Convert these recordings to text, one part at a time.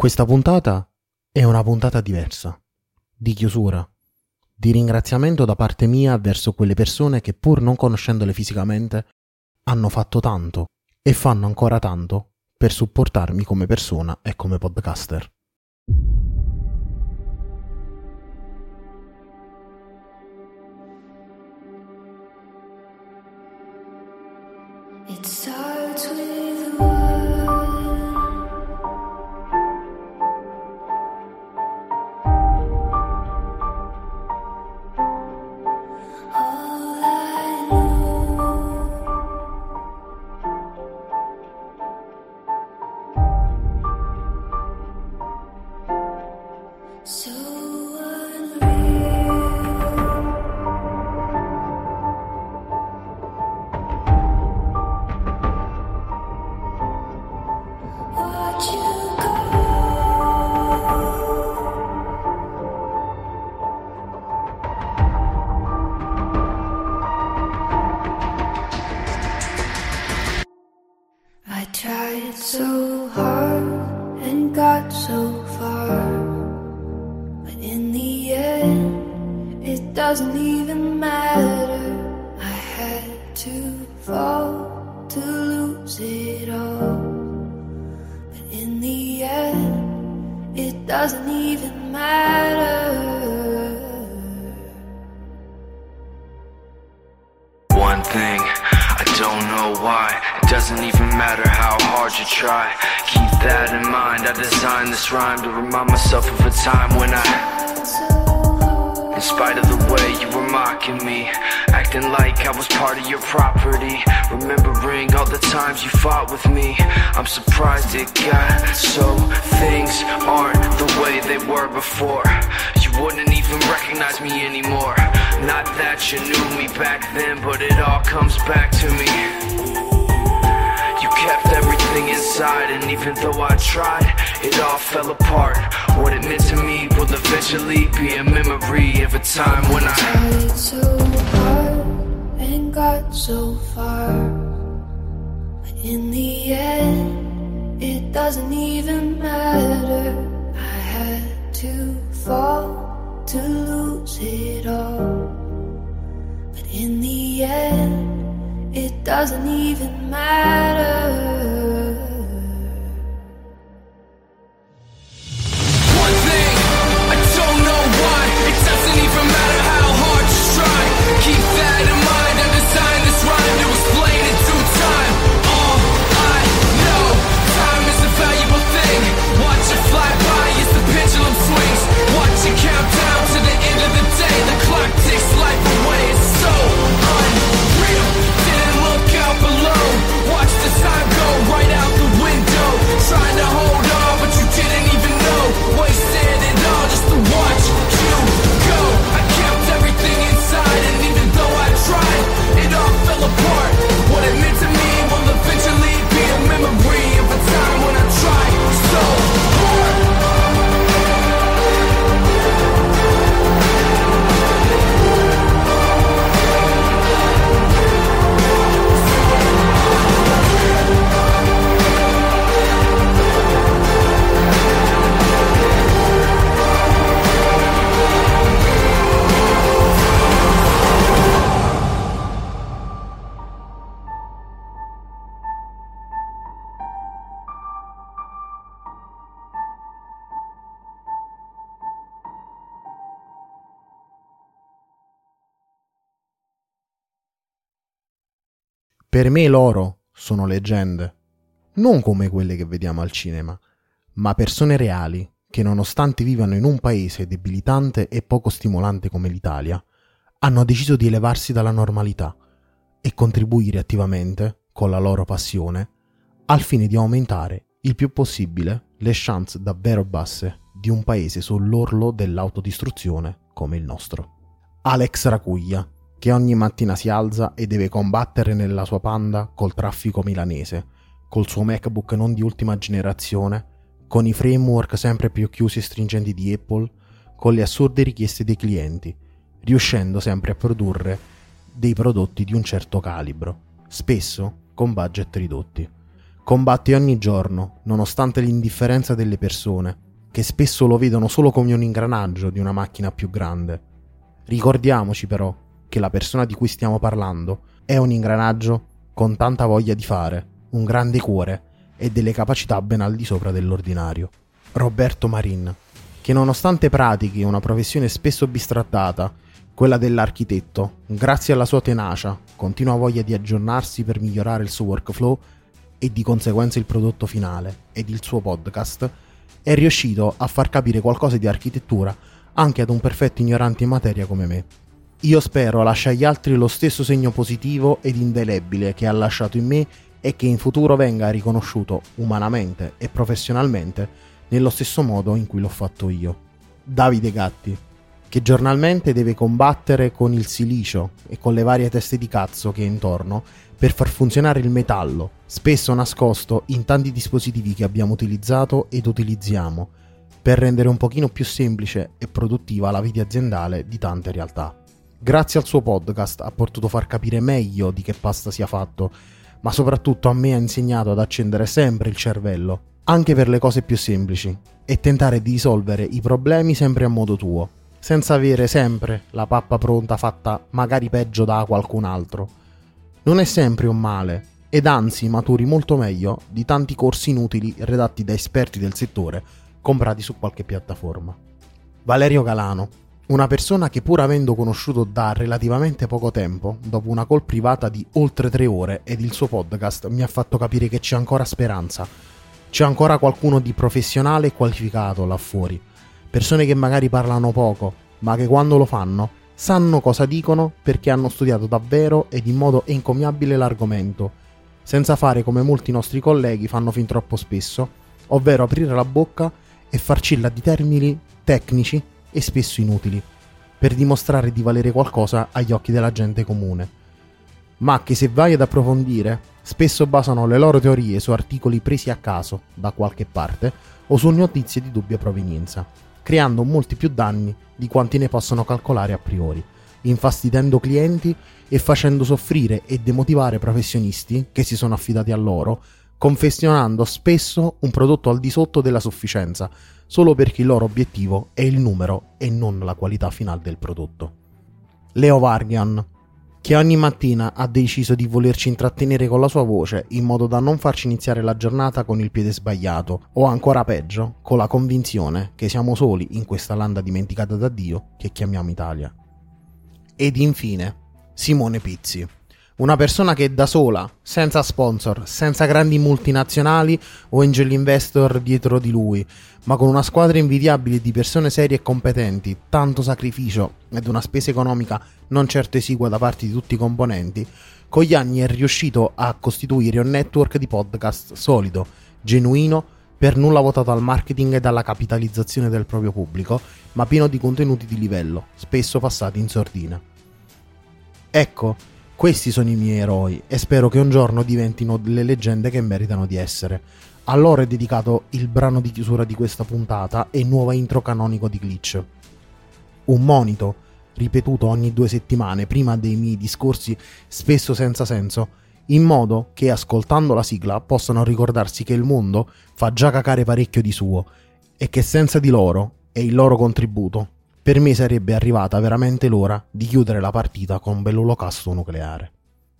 Questa puntata è una puntata diversa, di chiusura, di ringraziamento da parte mia verso quelle persone che pur non conoscendole fisicamente hanno fatto tanto e fanno ancora tanto per supportarmi come persona e come podcaster. It doesn't even matter. I had to fall to lose it all. But in the end, it doesn't even matter. One thing, I don't know why. It doesn't even matter how hard you try. Keep that in mind. I designed this rhyme to remind myself of a time when I, in spite of the way you were mocking me, acting like I was part of your property. Remembering all the times you fought with me. I'm surprised it got so things aren't the way they were before. You wouldn't even recognize me anymore. Not that you knew me back then, but it all comes back to me. Inside, and even though I tried, it all fell apart. What it meant to me will eventually be a memory of a time when I. tried so hard and got so far. But in the end, it doesn't even matter. I had to fall to lose it all. But in the end, it doesn't even matter. Per me loro sono leggende, non come quelle che vediamo al cinema, ma persone reali che nonostante vivano in un paese debilitante e poco stimolante come l'Italia, hanno deciso di elevarsi dalla normalità e contribuire attivamente, con la loro passione, al fine di aumentare il più possibile le chance davvero basse di un paese sull'orlo dell'autodistruzione come il nostro. Alex Racuglia, che ogni mattina si alza e deve combattere nella sua panda col traffico milanese, col suo MacBook non di ultima generazione, con i framework sempre più chiusi e stringenti di Apple, con le assurde richieste dei clienti, riuscendo sempre a produrre dei prodotti di un certo calibro, spesso con budget ridotti. Combatte ogni giorno, nonostante l'indifferenza delle persone, che spesso lo vedono solo come un ingranaggio di una macchina più grande. Ricordiamoci però che la persona di cui stiamo parlando è un ingranaggio con tanta voglia di fare, un grande cuore e delle capacità ben al di sopra dell'ordinario. Roberto Marin, che nonostante pratichi una professione spesso bistrattata, quella dell'architetto, grazie alla sua tenacia, continua voglia di aggiornarsi per migliorare il suo workflow e di conseguenza il prodotto finale ed il suo podcast, è riuscito a far capire qualcosa di architettura anche ad un perfetto ignorante in materia come me. Io spero lascia agli altri lo stesso segno positivo ed indelebile che ha lasciato in me e che in futuro venga riconosciuto umanamente e professionalmente nello stesso modo in cui l'ho fatto io. Davide Gatti, che giornalmente deve combattere con il silicio e con le varie teste di cazzo che è intorno per far funzionare il metallo, spesso nascosto in tanti dispositivi che abbiamo utilizzato ed utilizziamo, per rendere un pochino più semplice e produttiva la vita aziendale di tante realtà. Grazie al suo podcast ha potuto far capire meglio di che pasta sia fatto, ma soprattutto a me ha insegnato ad accendere sempre il cervello, anche per le cose più semplici, e tentare di risolvere i problemi sempre a modo tuo, senza avere sempre la pappa pronta fatta magari peggio da qualcun altro non è sempre un male ed anzi maturi molto meglio di tanti corsi inutili redatti da esperti del settore comprati su qualche piattaforma. Valerio Galano, una persona che pur avendo conosciuto da relativamente poco tempo, dopo una call privata di oltre tre ore ed il suo podcast mi ha fatto capire che c'è ancora speranza. C'è ancora qualcuno di professionale e qualificato là fuori. Persone che magari parlano poco, ma che quando lo fanno sanno cosa dicono perché hanno studiato davvero ed in modo encomiabile l'argomento, senza fare come molti nostri colleghi fanno fin troppo spesso, ovvero aprire la bocca e farcilla di termini tecnici e spesso inutili, per dimostrare di valere qualcosa agli occhi della gente comune. Ma che se vai ad approfondire, spesso basano le loro teorie su articoli presi a caso da qualche parte o su notizie di dubbia provenienza creando molti più danni di quanti ne possono calcolare a priori, infastidendo clienti e facendo soffrire e demotivare professionisti che si sono affidati a loro, confezionando spesso un prodotto al di sotto della sufficienza, solo perché il loro obiettivo è il numero e non la qualità finale del prodotto. Leo Vargian che ogni mattina ha deciso di volerci intrattenere con la sua voce in modo da non farci iniziare la giornata con il piede sbagliato o ancora peggio con la convinzione che siamo soli in questa landa dimenticata da Dio che chiamiamo Italia. Ed infine Simone Pizzi una persona che da sola, senza sponsor, senza grandi multinazionali o angel investor dietro di lui, ma con una squadra invidiabile di persone serie e competenti, tanto sacrificio ed una spesa economica non certo esigua da parte di tutti i componenti, con gli anni è riuscito a costituire un network di podcast solido, genuino, per nulla votato al marketing e alla capitalizzazione del proprio pubblico, ma pieno di contenuti di livello, spesso passati in sordina. Ecco, questi sono i miei eroi e spero che un giorno diventino delle leggende che meritano di essere. A loro è dedicato il brano di chiusura di questa puntata e nuova intro canonico di Glitch. Un monito, ripetuto ogni due settimane prima dei miei discorsi spesso senza senso, in modo che ascoltando la sigla possano ricordarsi che il mondo fa già cacare parecchio di suo e che senza di loro e il loro contributo per me sarebbe arrivata veramente l'ora di chiudere la partita con bell'olocausto nucleare.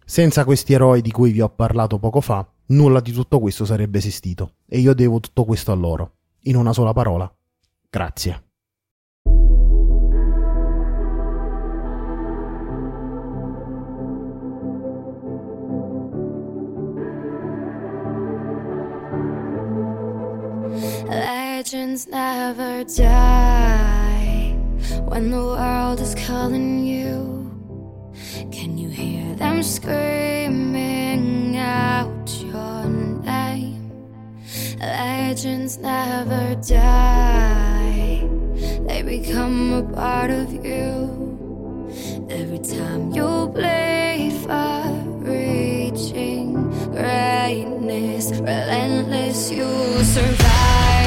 Senza questi eroi di cui vi ho parlato poco fa, nulla di tutto questo sarebbe esistito, e io devo tutto questo a loro. In una sola parola. Grazie. Legends never die. When the world is calling you. Can you hear them screaming out your name? Legends never die, they become a part of you. Every time you play far reaching greatness, relentless, you survive.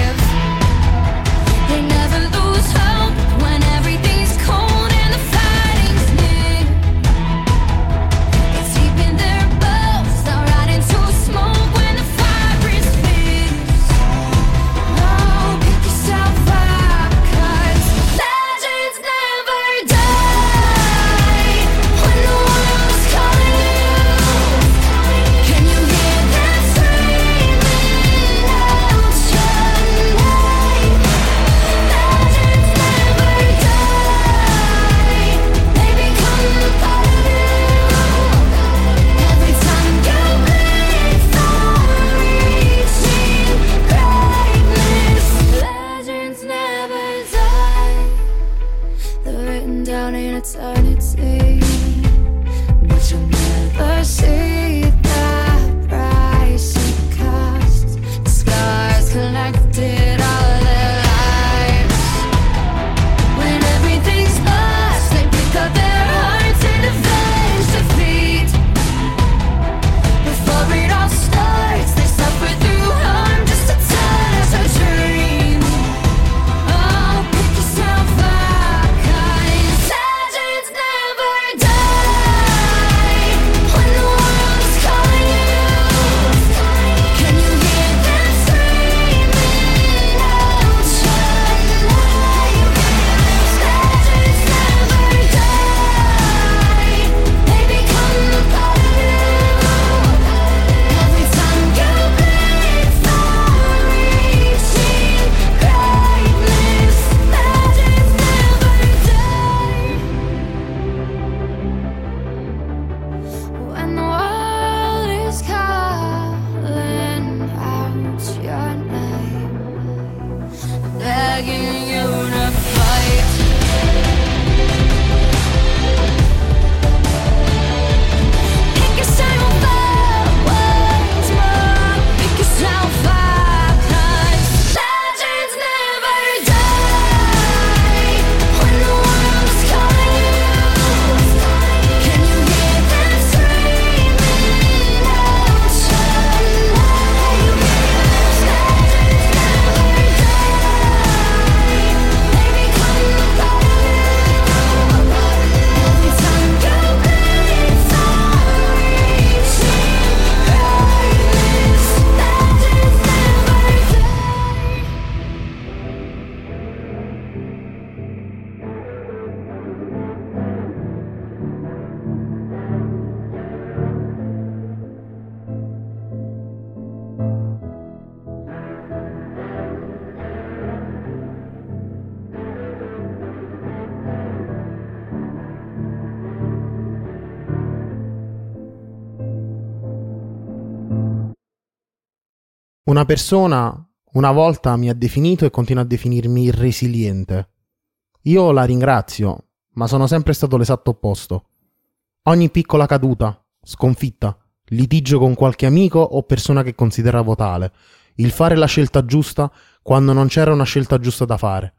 arguing Una persona una volta mi ha definito e continua a definirmi irresiliente. Io la ringrazio, ma sono sempre stato l'esatto opposto. Ogni piccola caduta, sconfitta, litigio con qualche amico o persona che consideravo tale, il fare la scelta giusta quando non c'era una scelta giusta da fare.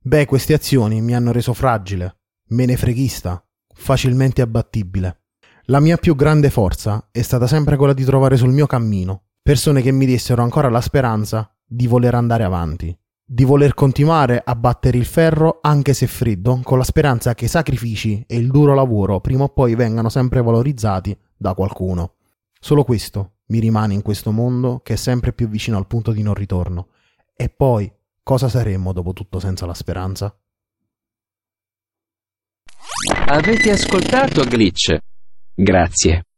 Beh, queste azioni mi hanno reso fragile, menefreghista, facilmente abbattibile. La mia più grande forza è stata sempre quella di trovare sul mio cammino persone che mi dessero ancora la speranza di voler andare avanti, di voler continuare a battere il ferro anche se freddo, con la speranza che i sacrifici e il duro lavoro prima o poi vengano sempre valorizzati da qualcuno. Solo questo mi rimane in questo mondo che è sempre più vicino al punto di non ritorno. E poi, cosa saremmo dopo tutto senza la speranza? Avete ascoltato Glitch? Grazie.